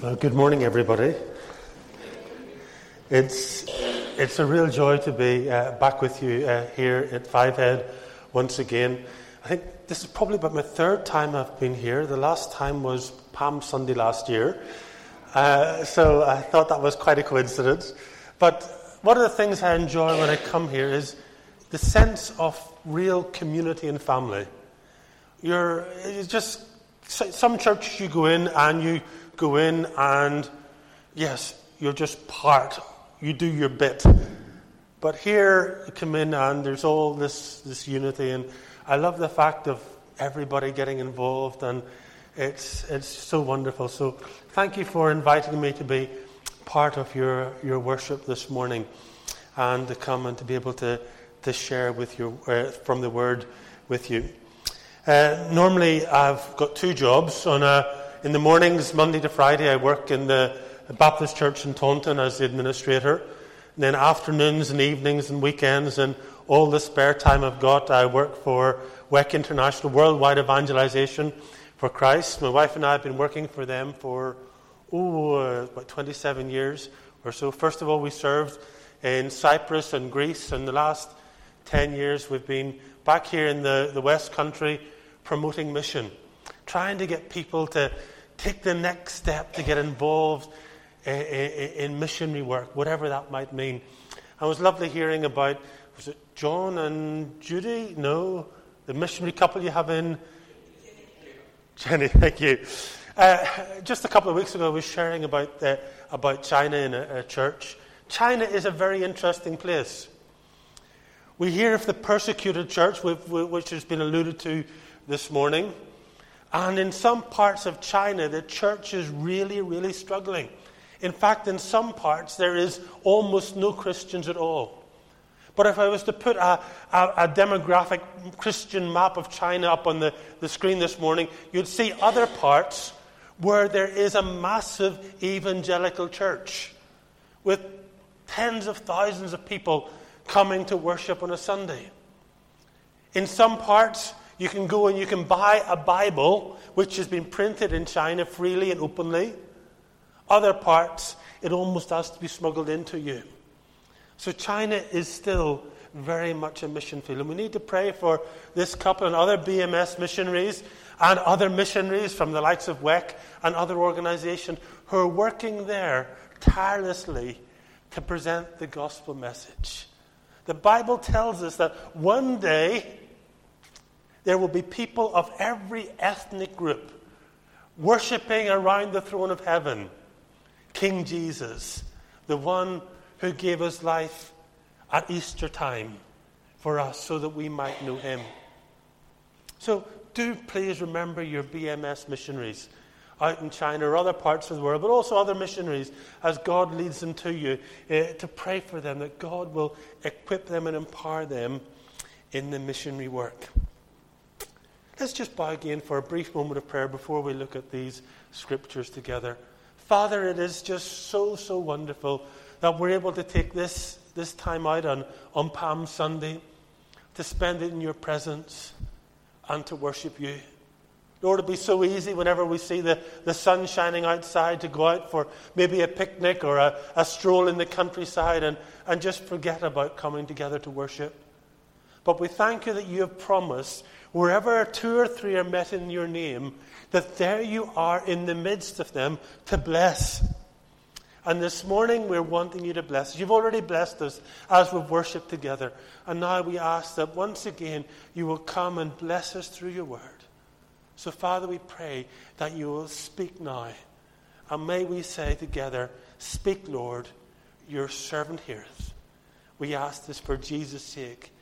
Well, good morning, everybody. It's, it's a real joy to be uh, back with you uh, here at Fivehead once again. I think this is probably about my third time I've been here. The last time was Palm Sunday last year. Uh, so I thought that was quite a coincidence. But one of the things I enjoy when I come here is the sense of real community and family. You're just some churches you go in and you go in and, yes, you're just part. You do your bit. But here you come in and there's all this, this unity. And I love the fact of everybody getting involved. And it's, it's so wonderful. So thank you for inviting me to be part of your, your worship this morning and to come and to be able to, to share with you uh, from the Word with you. Uh, normally, I've got two jobs. On a in the mornings, Monday to Friday, I work in the Baptist Church in Taunton as the administrator. And then afternoons and evenings and weekends and all the spare time I've got, I work for WEC International Worldwide Evangelization for Christ. My wife and I have been working for them for oh, about 27 years or so. First of all, we served in Cyprus and Greece, and the last 10 years we've been back here in the, the West Country promoting mission, trying to get people to take the next step to get involved in missionary work, whatever that might mean. I was lovely hearing about, was it John and Judy? No, the missionary couple you have in. Jenny, thank you. Uh, just a couple of weeks ago, I was sharing about, about China in a, a church. China is a very interesting place. We hear of the persecuted church, which has been alluded to this morning. And in some parts of China, the church is really, really struggling. In fact, in some parts, there is almost no Christians at all. But if I was to put a, a, a, demographic Christian map of China up on the, the screen this morning, you'd see other parts where there is a massive evangelical church with tens of thousands of people coming to worship on a Sunday. In some parts, you can go and you can buy a Bible which has been printed in China freely and openly. Other parts, it almost has to be smuggled into you. So China is still very much a mission field. And we need to pray for this couple and other BMS missionaries and other missionaries from the likes of WEC and other organizations who are working there tirelessly to present the gospel message. The Bible tells us that one day there will be people of every ethnic group worshipping around the throne of heaven King Jesus, the one who gave us life at Easter time for us so that we might know him. So do please remember your BMS missionaries out in China or other parts of the world, but also other missionaries as God leads them to you uh, to pray for them, that God will equip them and empower them in the missionary work. Let's just bow again for a brief moment of prayer before we look at these scriptures together. Father, it is just so, so wonderful that we're able to take this, this time out on, on Palm Sunday to spend it in your presence and to worship you. Lord, it'd be so easy whenever we see the, the sun shining outside to go out for maybe a picnic or a, a stroll in the countryside and, and just forget about coming together to worship. But we thank you that you have promised wherever two or three are met in your name, that there you are in the midst of them to bless. And this morning we're wanting you to bless. You've already blessed us as we've worshipped together. And now we ask that once again you will come and bless us through your word. So, Father, we pray that you will speak now. And may we say together, Speak, Lord, your servant heareth. We ask this for Jesus' sake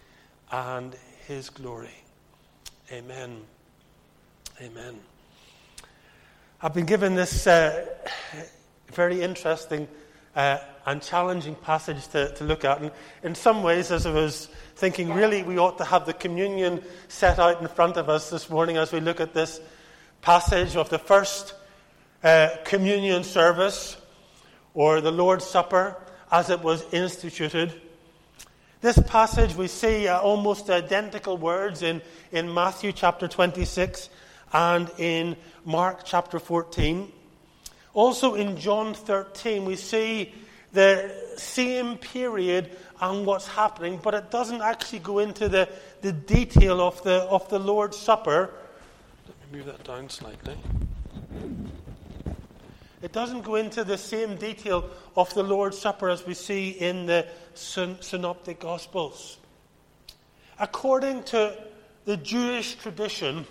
and his glory. Amen. Amen. I've been given this uh, very interesting uh, and challenging passage to, to look at. And in some ways, as I was thinking, really, we ought to have the communion set out in front of us this morning as we look at this passage of the first uh, communion service or the Lord's Supper as it was instituted. This passage, we see uh, almost identical words in, in Matthew chapter 26 and in Mark chapter 14. Also in John 13, we see the same period and what's happening, but it doesn't actually go into the, the detail of the, of the Lord's Supper. Let me move that down slightly. It doesn't go into the same detail of the Lord's Supper as we see in the Synoptic Gospels. According to the Jewish tradition,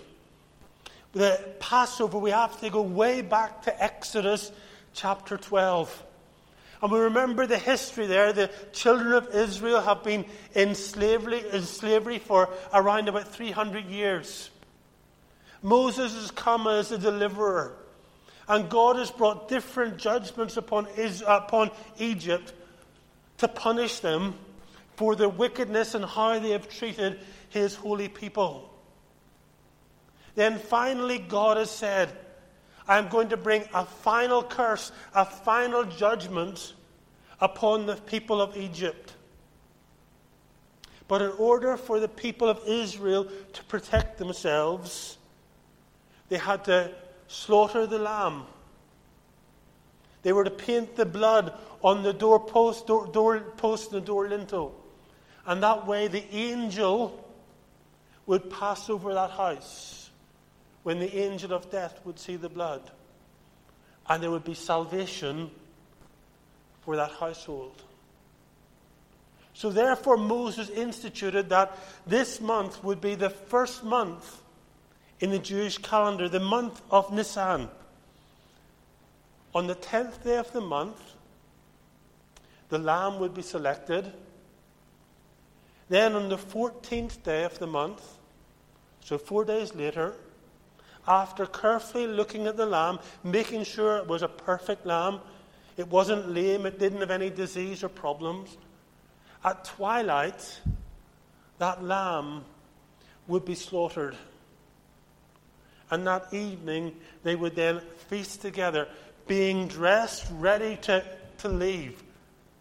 the Passover, we have to go way back to Exodus chapter 12. And we remember the history there. The children of Israel have been in slavery, in slavery for around about 300 years. Moses has come as a deliverer. And God has brought different judgments upon, upon Egypt to punish them for their wickedness and how they have treated his holy people. Then finally, God has said, I'm going to bring a final curse, a final judgment upon the people of Egypt. But in order for the people of Israel to protect themselves, they had to slaughter the lamb. They were to paint the blood on the doorpost, door, door post and the door lintel. And that way the angel would pass over that house when the angel of death would see the blood. And there would be salvation for that household. So, therefore, Moses instituted that this month would be the first month in the Jewish calendar, the month of Nisan. On the 10th day of the month, the lamb would be selected. Then, on the 14th day of the month, so four days later, after carefully looking at the lamb, making sure it was a perfect lamb, it wasn't lame, it didn't have any disease or problems, at twilight, that lamb would be slaughtered. And that evening, they would then feast together, being dressed, ready to, to leave.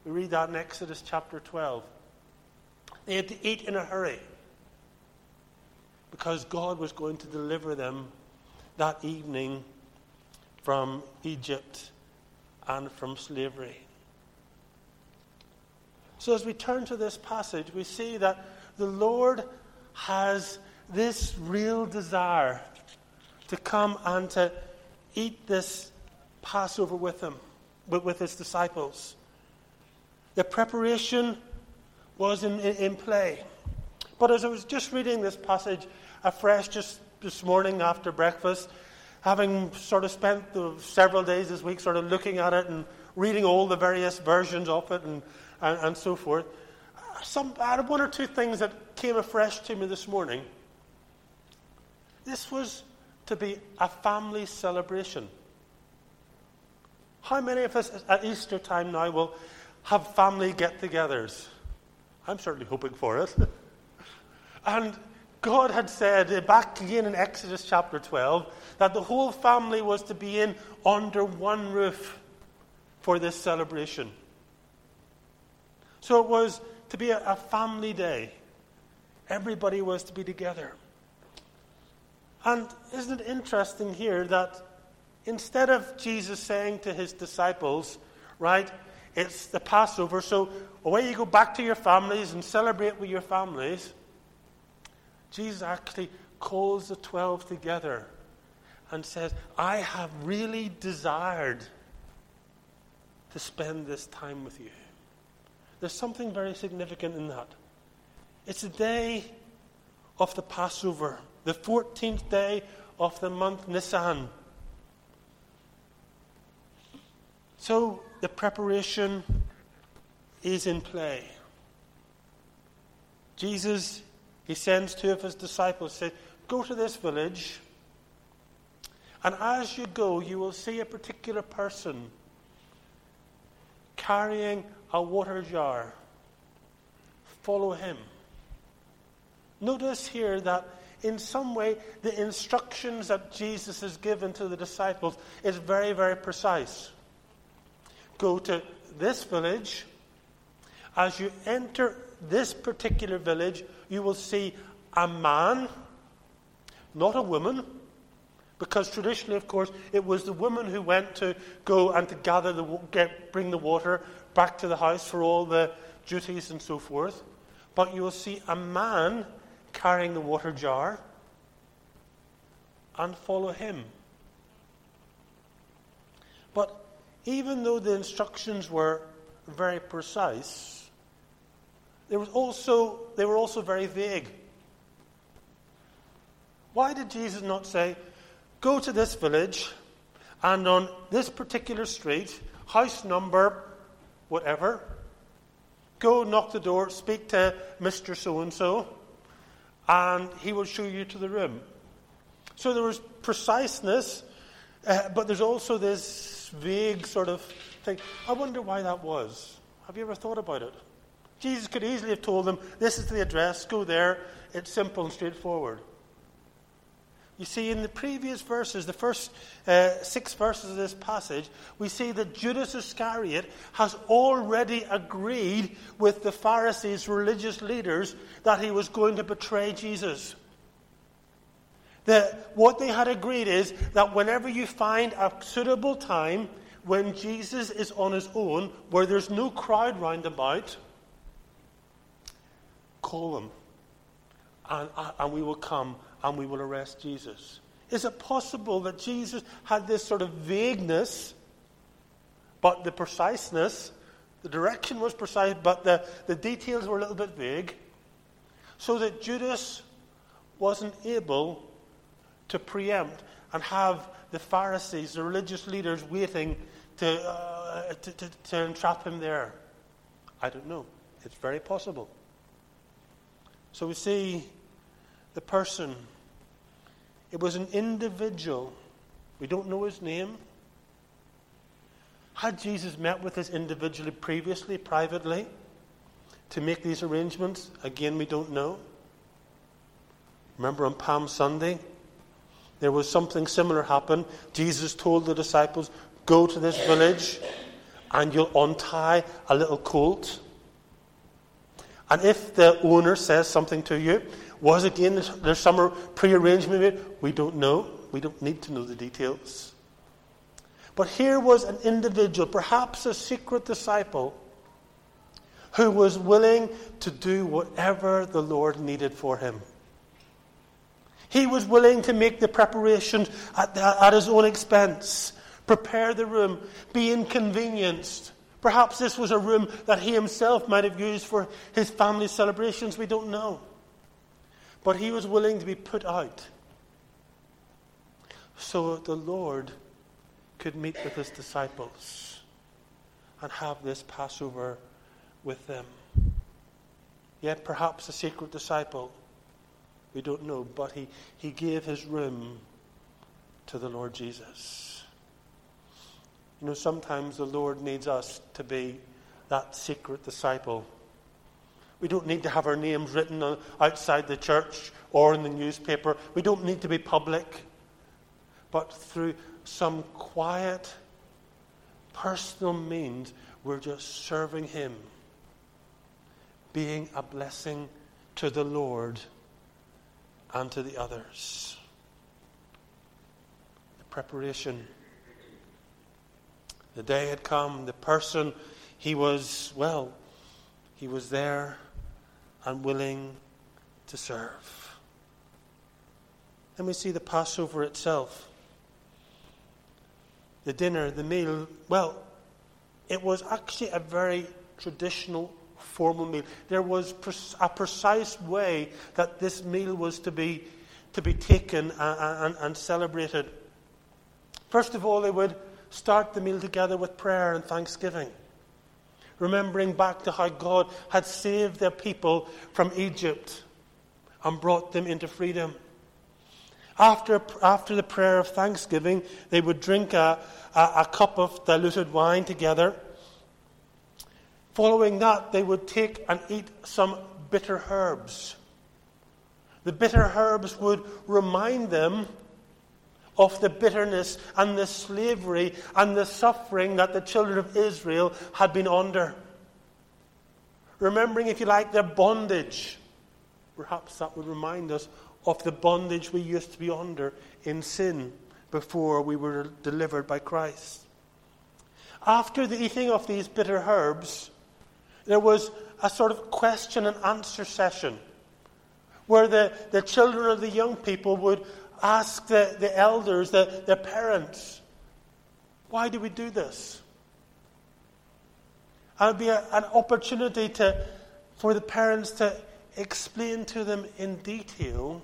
We read that in Exodus chapter 12. They had to eat in a hurry because God was going to deliver them that evening from Egypt and from slavery. So, as we turn to this passage, we see that the Lord has this real desire to come and to eat this Passover with him, with, with his disciples. The preparation was in, in, in play. But as I was just reading this passage afresh just this morning after breakfast, having sort of spent the several days this week sort of looking at it and reading all the various versions of it and, and, and so forth, some, I had one or two things that came afresh to me this morning. This was to be a family celebration. How many of us at Easter time now will have family get togethers? I'm certainly hoping for it. and God had said back again in Exodus chapter 12 that the whole family was to be in under one roof for this celebration. So it was to be a, a family day. Everybody was to be together. And isn't it interesting here that instead of Jesus saying to his disciples, right, it's the Passover, so away you go back to your families and celebrate with your families, Jesus actually calls the 12 together and says, I have really desired to spend this time with you. There's something very significant in that. It's a day of the Passover the 14th day of the month Nisan. So the preparation is in play. Jesus, he sends two of his disciples, say, Go to this village, and as you go, you will see a particular person carrying a water jar. Follow him. Notice here that in some way, the instructions that Jesus has given to the disciples is very, very precise. Go to this village. As you enter this particular village, you will see a man, not a woman, Because traditionally, of course, it was the woman who went to go and to gather the get, bring the water back to the house for all the duties and so forth. But you will see a man carrying the water jar and follow him. But even though the instructions were very precise, there was also, they were also very vague. Why did Jesus not say, Go to this village, and on this particular street, house number, whatever, go knock the door, speak to Mr. So and so, and he will show you to the room. So there was preciseness, uh, but there's also this vague sort of thing. I wonder why that was. Have you ever thought about it? Jesus could easily have told them, This is the address, go there. It's simple and straightforward. You see, in the previous verses, the first uh, six verses of this passage, we see that Judas Iscariot has already agreed with the Pharisees, religious leaders, that he was going to betray Jesus. That what they had agreed is that whenever you find a suitable time when Jesus is on his own, where there's no crowd round about, call him, and, and we will come and we will arrest Jesus. Is it possible that Jesus had this sort of vagueness, but the preciseness, the direction was precise, but the, the details were a little bit vague, so that Judas wasn't able to preempt and have the Pharisees, the religious leaders, waiting to, uh, to, to, to entrap him there? I don't know. It's very possible. So we see the person. It was an individual. We don't know his name. Had Jesus met with this individually previously, privately, to make these arrangements? Again, we don't know. Remember on Palm Sunday, there was something similar happen. Jesus told the disciples, Go to this village and you'll untie a little colt. And if the owner says something to you, was again there's some pre-arrangement? We don't know. We don't need to know the details. But here was an individual, perhaps a secret disciple, who was willing to do whatever the Lord needed for him. He was willing to make the preparations at, at his own expense, prepare the room, be inconvenienced. Perhaps this was a room that he himself might have used for his family celebrations. We don't know. But he was willing to be put out so the Lord could meet with his disciples and have this Passover with them. Yet perhaps a secret disciple, we don't know, but he, he gave his room to the Lord Jesus. You know, sometimes the Lord needs us to be that secret disciple we don't need to have our names written outside the church or in the newspaper. We don't need to be public. But through some quiet, personal means, we're just serving Him, being a blessing to the Lord and to the others. The preparation. The day had come. The person, he was, well, he was there and willing to serve. Then we see the Passover itself. The dinner, the meal, well, it was actually a very traditional, formal meal. There was a precise way that this meal was to be, to be taken and, and, and celebrated. First of all, they would start the meal together with prayer and thanksgiving remembering back to how God had saved their people from Egypt and brought them into freedom. After, after the prayer of thanksgiving, they would drink a, a, a cup of diluted wine together. Following that, they would take and eat some bitter herbs. The bitter herbs would remind them of the bitterness and the slavery and the suffering that the children of Israel had been under. Remembering, if you like, their bondage. Perhaps that would remind us of the bondage we used to be under in sin before we were delivered by Christ. After the eating of these bitter herbs, there was a sort of question and answer session where the, the children or the young people would ask the, the elders, the, the parents, why do we do this? And it would be a, an opportunity to, for the parents to explain to them in detail,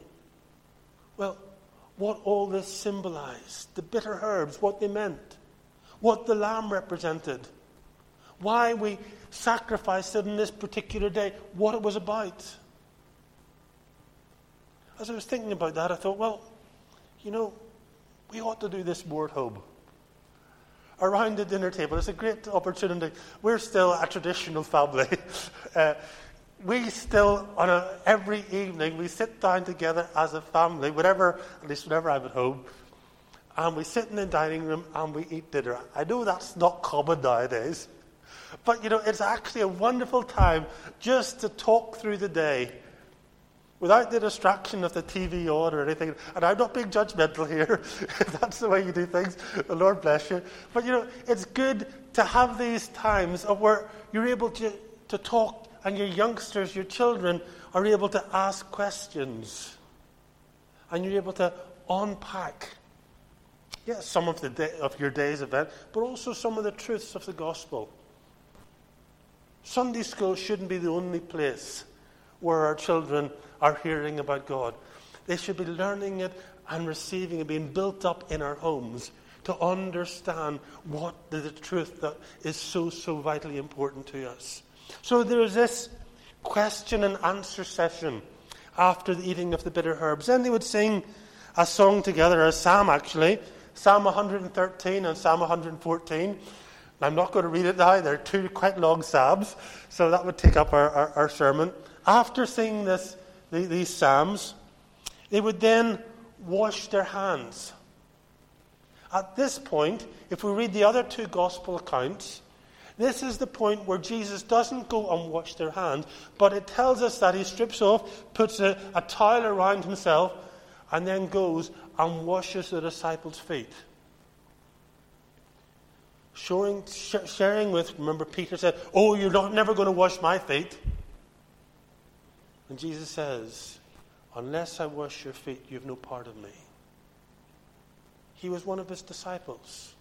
well, what all this symbolized, the bitter herbs, what they meant, what the lamb represented, why we sacrificed it on this particular day, what it was about. As I was thinking about that, I thought, well, you know, we ought to do this more at home. Around the dinner table, it's a great opportunity. We're still a traditional family. uh, we still, on a, every evening, we sit down together as a family, whatever, at least whenever I'm at home, and we sit in the dining room and we eat dinner. I know that's not common nowadays, but you know, it's actually a wonderful time just to talk through the day without the distraction of the TV on or anything. And I'm not being judgmental here. that's the way you do things, the Lord bless you. But you know, it's good to have these times of where you're able to, to talk and your youngsters, your children, are able to ask questions. And you're able to unpack yes, some of, the day, of your day's event, but also some of the truths of the gospel. Sunday school shouldn't be the only place where our children are hearing about God. They should be learning it and receiving it, being built up in our homes to understand what the, the truth that is so, so vitally important to us. So there is this question and answer session after the eating of the bitter herbs. Then they would sing a song together, a psalm actually, Psalm 113 and Psalm 114. I'm not going to read it now, they're two quite long psalms, so that would take up our, our, our sermon. After singing this, these psalms, they would then wash their hands. At this point, if we read the other two gospel accounts, this is the point where Jesus doesn't go and wash their hands, but it tells us that he strips off, puts a, a towel around himself, and then goes and washes the disciples' feet. Showing, sh- sharing with, remember, Peter said, Oh, you're not, never going to wash my feet. And Jesus says, Unless I wash your feet, you have no part of me. He was one of his disciples.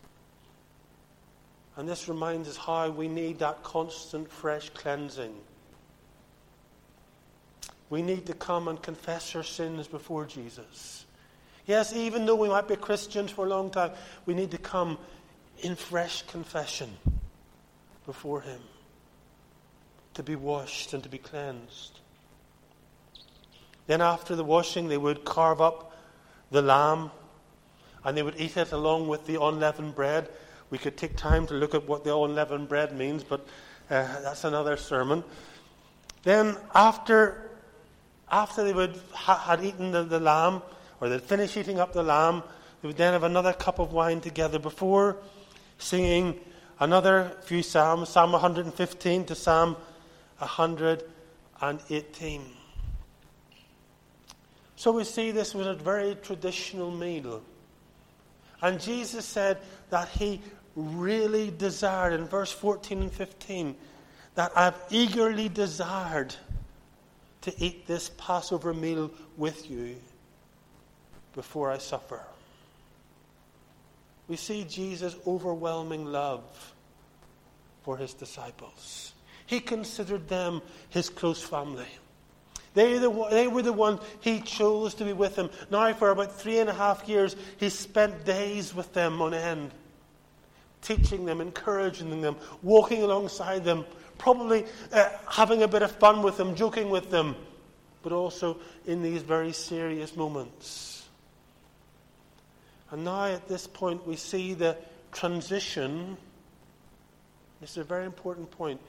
And this reminds us how we need that constant, fresh cleansing. We need to come and confess our sins before Jesus. Yes, even though we might be Christians for a long time, we need to come in fresh confession before Him to be washed and to be cleansed. Then, after the washing, they would carve up the lamb and they would eat it along with the unleavened bread. We could take time to look at what the unleavened bread means, but uh, that's another sermon. Then, after, after they would ha- had eaten the, the lamb, or they'd finish eating up the lamb, they would then have another cup of wine together before singing another few psalms, Psalm 115 to Psalm 118. So we see this was a very traditional meal. And Jesus said that he really desired, in verse 14 and 15, that I've eagerly desired to eat this Passover meal with you before I suffer. We see Jesus' overwhelming love for his disciples. He considered them his close family. They, the, they were the ones he chose to be with him. Now, for about three and a half years, he spent days with them on end, teaching them, encouraging them, walking alongside them, probably uh, having a bit of fun with them, joking with them, but also in these very serious moments. And now, at this point, we see the transition. This is a very important point.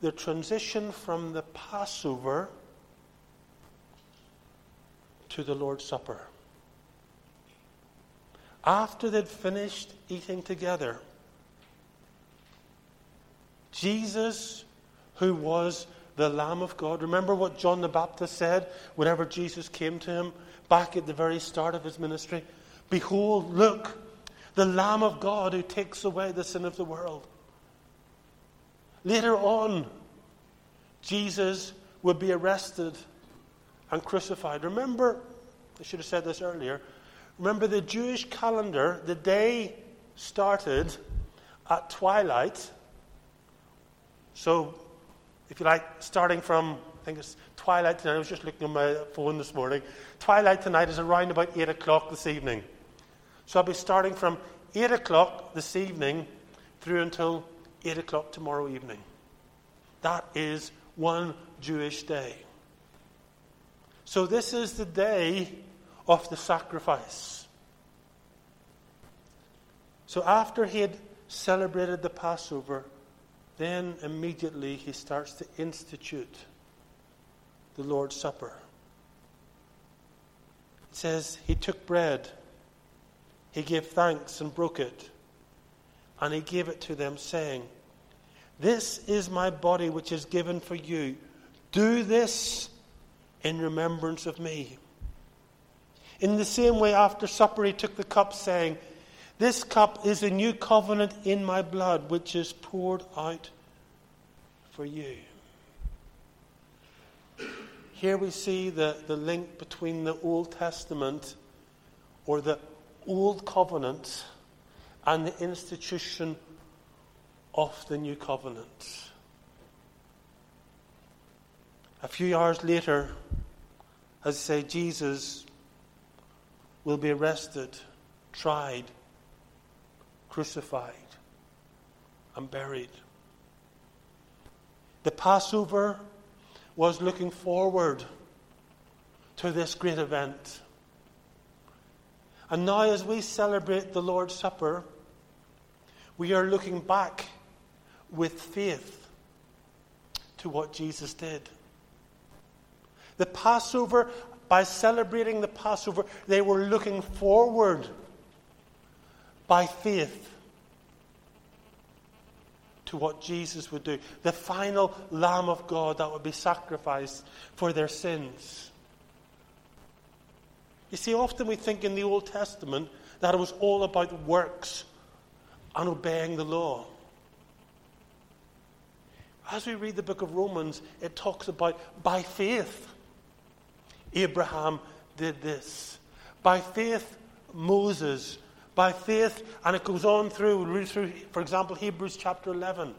The transition from the Passover to the Lord's Supper. After they'd finished eating together, Jesus, who was the Lamb of God, remember what John the Baptist said whenever Jesus came to him back at the very start of his ministry? Behold, look, the Lamb of God who takes away the sin of the world. Later on, Jesus would be arrested and crucified. Remember, I should have said this earlier. Remember the Jewish calendar, the day started at twilight. So, if you like, starting from, I think it's twilight tonight, I was just looking at my phone this morning. Twilight tonight is around about 8 o'clock this evening. So I'll be starting from 8 o'clock this evening through until 8 o'clock tomorrow evening. That is one Jewish day. So this is the day of the sacrifice. So after he had celebrated the Passover, then immediately he starts to institute the Lord's Supper. It says, He took bread, he gave thanks and broke it, and he gave it to them, saying, This is my body which is given for you. Do this in remembrance of me. In the same way, after supper, he took the cup, saying, This cup is a new covenant in my blood, which is poured out for you. Here we see the, the link between the Old Testament or the Old Covenant and the institution of the New Covenant. A few hours later, as I say, Jesus will be arrested, tried, crucified, and buried. The Passover was looking forward to this great event. And now, as we celebrate the Lord's Supper, we are looking back with faith to what Jesus did. The Passover by celebrating the Passover, they were looking forward by faith to what Jesus would do. The final Lamb of God that would be sacrificed for their sins. You see, often we think in the Old Testament that it was all about works and obeying the law. As we read the book of Romans, it talks about by faith Abraham did this. By faith, Moses. By faith, and it goes on through, read through, for example, Hebrews chapter 11.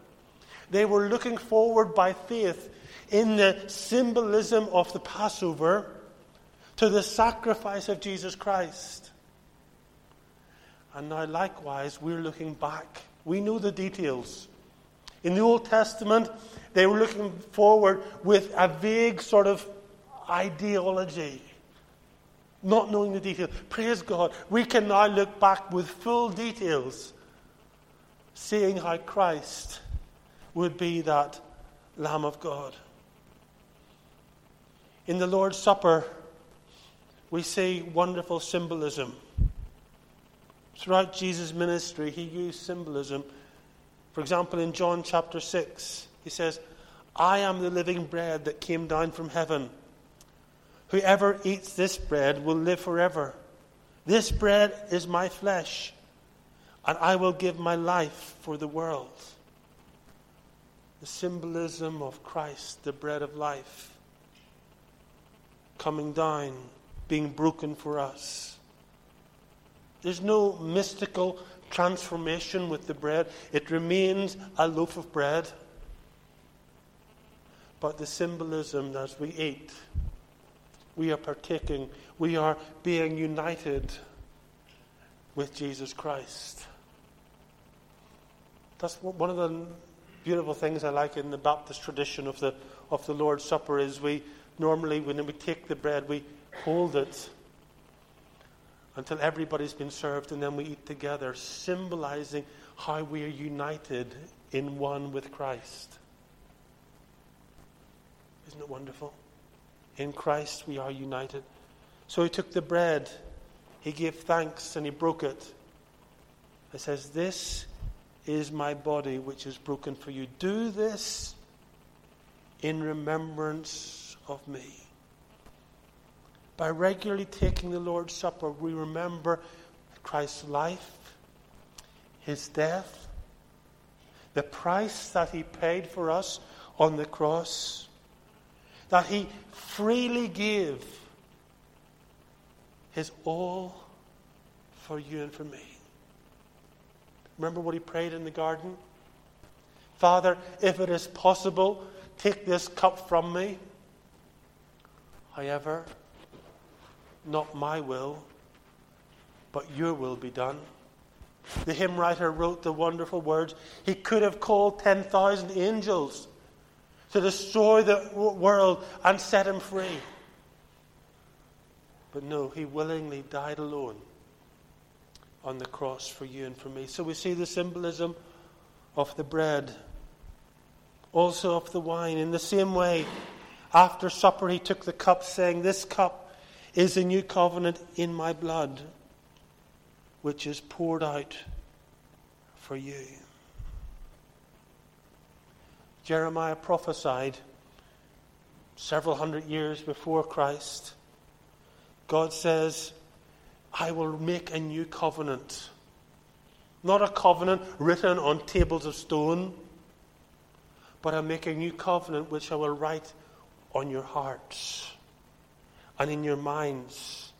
They were looking forward by faith in the symbolism of the Passover to the sacrifice of Jesus Christ. And now, likewise, we're looking back. We know the details. In the Old Testament, they were looking forward with a vague sort of ideology, not knowing the details. Praise God, we can now look back with full details, seeing how Christ would be that Lamb of God. In the Lord's Supper, we see wonderful symbolism. Throughout Jesus' ministry, he used symbolism. For example, in John chapter 6, he says, I am the living bread that came down from heaven. Whoever eats this bread will live forever. This bread is my flesh, and I will give my life for the world. The symbolism of Christ, the bread of life, coming down, being broken for us. There's no mystical transformation with the bread, it remains a loaf of bread. But the symbolism as we eat, we are partaking, we are being united with Jesus Christ. That's one of the beautiful things I like in the Baptist tradition of the, of the Lord's Supper is we normally, when we take the bread, we hold it until everybody's been served and then we eat together, symbolizing how we are united in one with Christ. Isn't it wonderful? In Christ we are united. So he took the bread, he gave thanks, and he broke it. It says, This is my body which is broken for you. Do this in remembrance of me. By regularly taking the Lord's Supper, we remember Christ's life, his death, the price that he paid for us on the cross, that he freely gave his all for you and for me. Remember what he prayed in the garden? Father, if it is possible, take this cup from me. However, not my will, but your will be done. The hymn writer wrote the wonderful words He could have called 10,000 angels to destroy the world and set him free. But no, he willingly died alone on the cross for you and for me. So we see the symbolism of the bread, also of the wine. In the same way, after supper, he took the cup, saying, This cup is a new covenant in my blood, which is poured out for you. Jeremiah prophesied several hundred years before Christ. God says, I will make a new covenant. Not a covenant written on tables of stone, but I make a new covenant which I will write on your hearts and in your minds.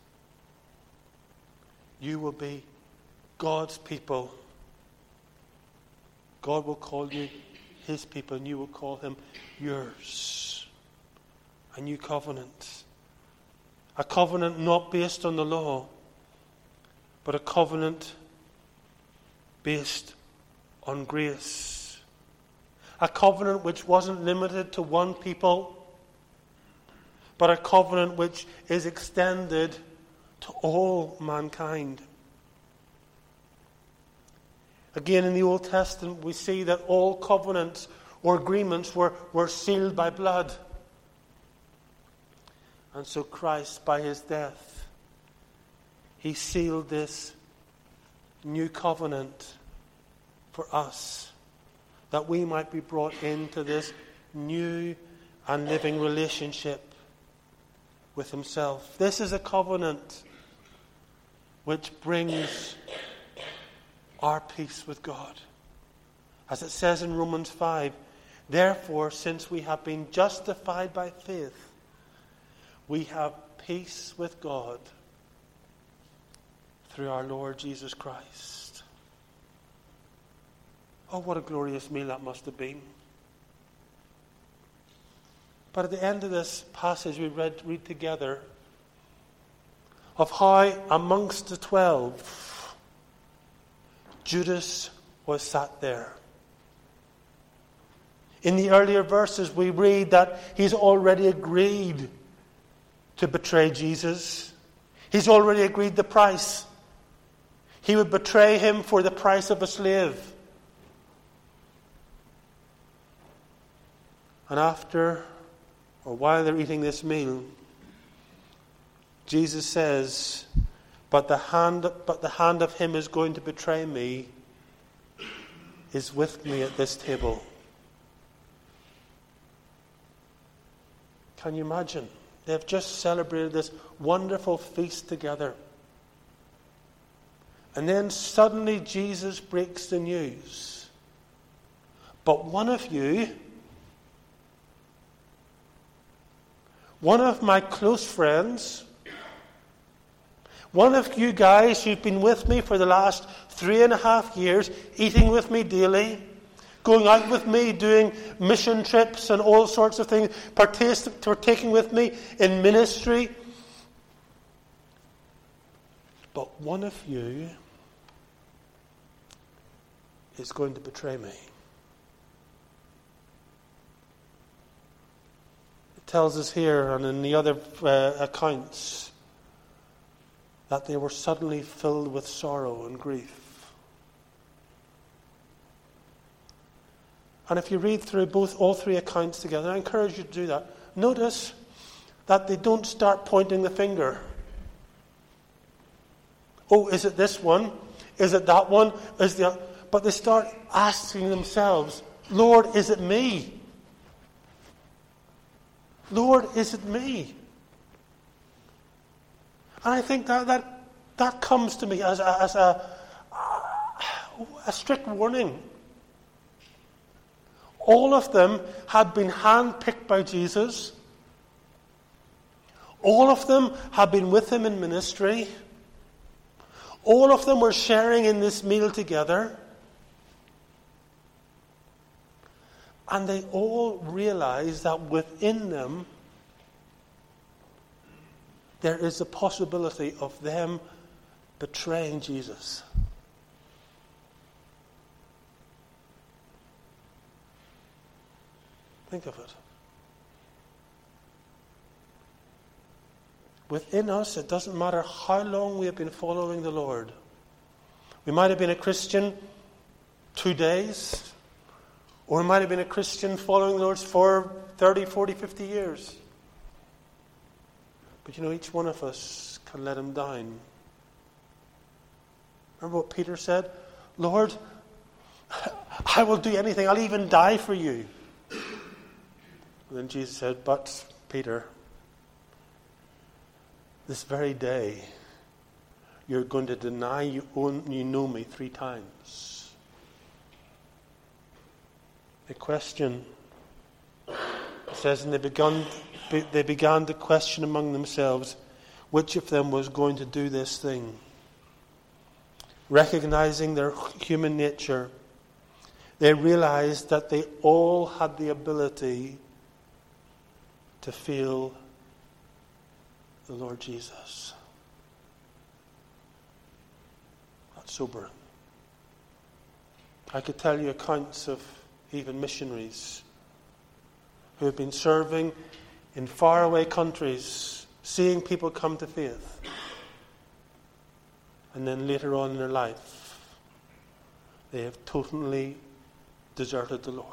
You will be God's people. God will call you his people, and you will call him yours. A new covenant. A covenant not based on the law, but a covenant based on grace. A covenant which wasn't limited to one people, but a covenant which is extended to all mankind. Again, in the Old Testament, we see that all covenants or agreements were, were sealed by blood. And so Christ, by his death, he sealed this new covenant for us, that we might be brought into this new and living relationship with himself. This is a covenant which brings our peace with God. As it says in Romans 5, therefore, since we have been justified by faith, we have peace with God through our Lord Jesus Christ. Oh, what a glorious meal that must have been. But at the end of this passage we read, read together of how amongst the twelve, Judas was sat there. In the earlier verses, we read that he's already agreed to betray Jesus. He's already agreed the price. He would betray him for the price of a slave. And after, or while they're eating this meal, Jesus says, but the hand, but the hand of him who's going to betray me is with me at this table. Can you imagine? They've just celebrated this wonderful feast together. And then suddenly Jesus breaks the news. But one of you, one of my close friends, one of you guys who've been with me for the last three and a half years, eating with me daily, going out with me, doing mission trips and all sorts of things, partaking with me in ministry. But one of you is going to betray me. It tells us here and in the other uh, accounts that they were suddenly filled with sorrow and grief. And if you read through both all three accounts together, I encourage you to do that. Notice that they don't start pointing the finger. Oh, is it this one? Is it that one? Is the but they start asking themselves, Lord, is it me? Lord, is it me? And I think that, that that comes to me as a, as a, a strict warning. All of them had been handpicked by Jesus. All of them had been with him in ministry. All of them were sharing in this meal together. And they all realized that within them there is a possibility of them betraying Jesus. Think of it. Within us, it doesn't matter how long we have been following the Lord. We might have been a Christian two days, or we might have been a Christian following the Lord for 30, 40, 50 years. But you know, each one of us can let him down. Remember what Peter said? Lord, I will do anything. I'll even die for you. And then Jesus said, But, Peter, this very day, you're going to deny you, own, you know me three times. The question says, and they began, they began to question among themselves which of them was going to do this thing. Recognizing their human nature, they realized that they all had the ability to feel the Lord Jesus. That's sobering. I could tell you accounts of even missionaries who have been serving in faraway countries, seeing people come to faith. And then later on in their life, they have totally deserted the Lord.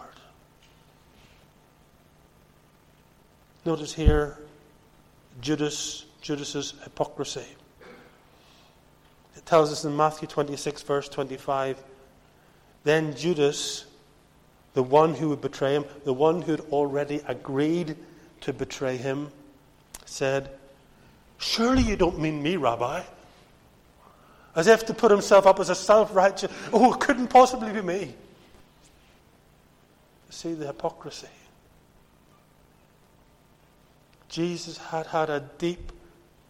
Notice here Judas, Judas's hypocrisy. It tells us in Matthew 26, verse 25, then Judas, the one who would betray him, the one who had already agreed to betray him, said, Surely you don't mean me, Rabbi. As if to put himself up as a self righteous, oh, it couldn't possibly be me. See the hypocrisy. Jesus had had a deep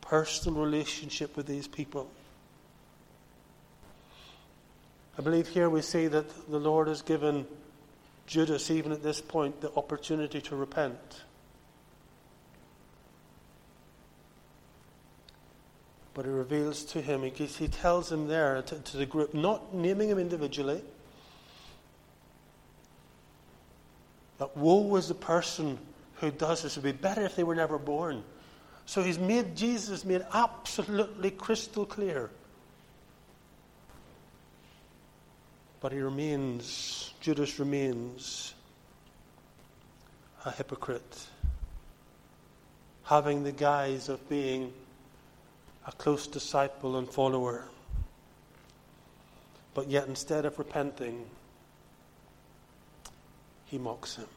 personal relationship with these people. I believe here we see that the Lord has given Judas, even at this point, the opportunity to repent. But he reveals to him, he, he tells him there to, to the group, not naming him individually, that woe was the person who does this. It would be better if they were never born. So he's made Jesus made absolutely crystal clear. But he remains, Judas remains a hypocrite, having the guise of being a close disciple and follower. But yet, instead of repenting, he mocks him.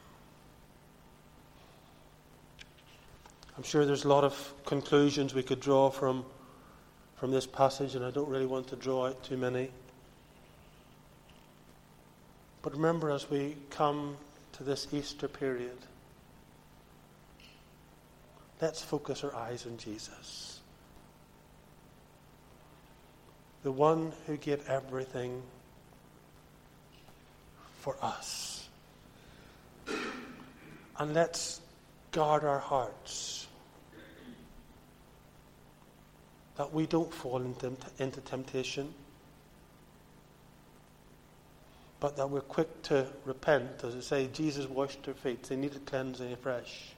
I'm sure there's a lot of conclusions we could draw from, from this passage, and I don't really want to draw out too many. But remember, as we come to this Easter period, let's focus our eyes on Jesus. The one who gave everything for us. And let's guard our hearts that we don't fall into, into temptation, but that we're quick to repent. As I say, Jesus washed their feet, they needed cleansing afresh.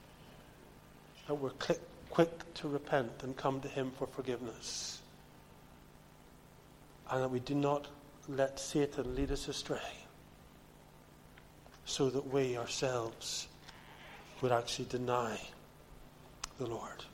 That we're quick, quick to repent and come to Him for forgiveness. And that we do not let Satan lead us astray so that we ourselves would actually deny the Lord.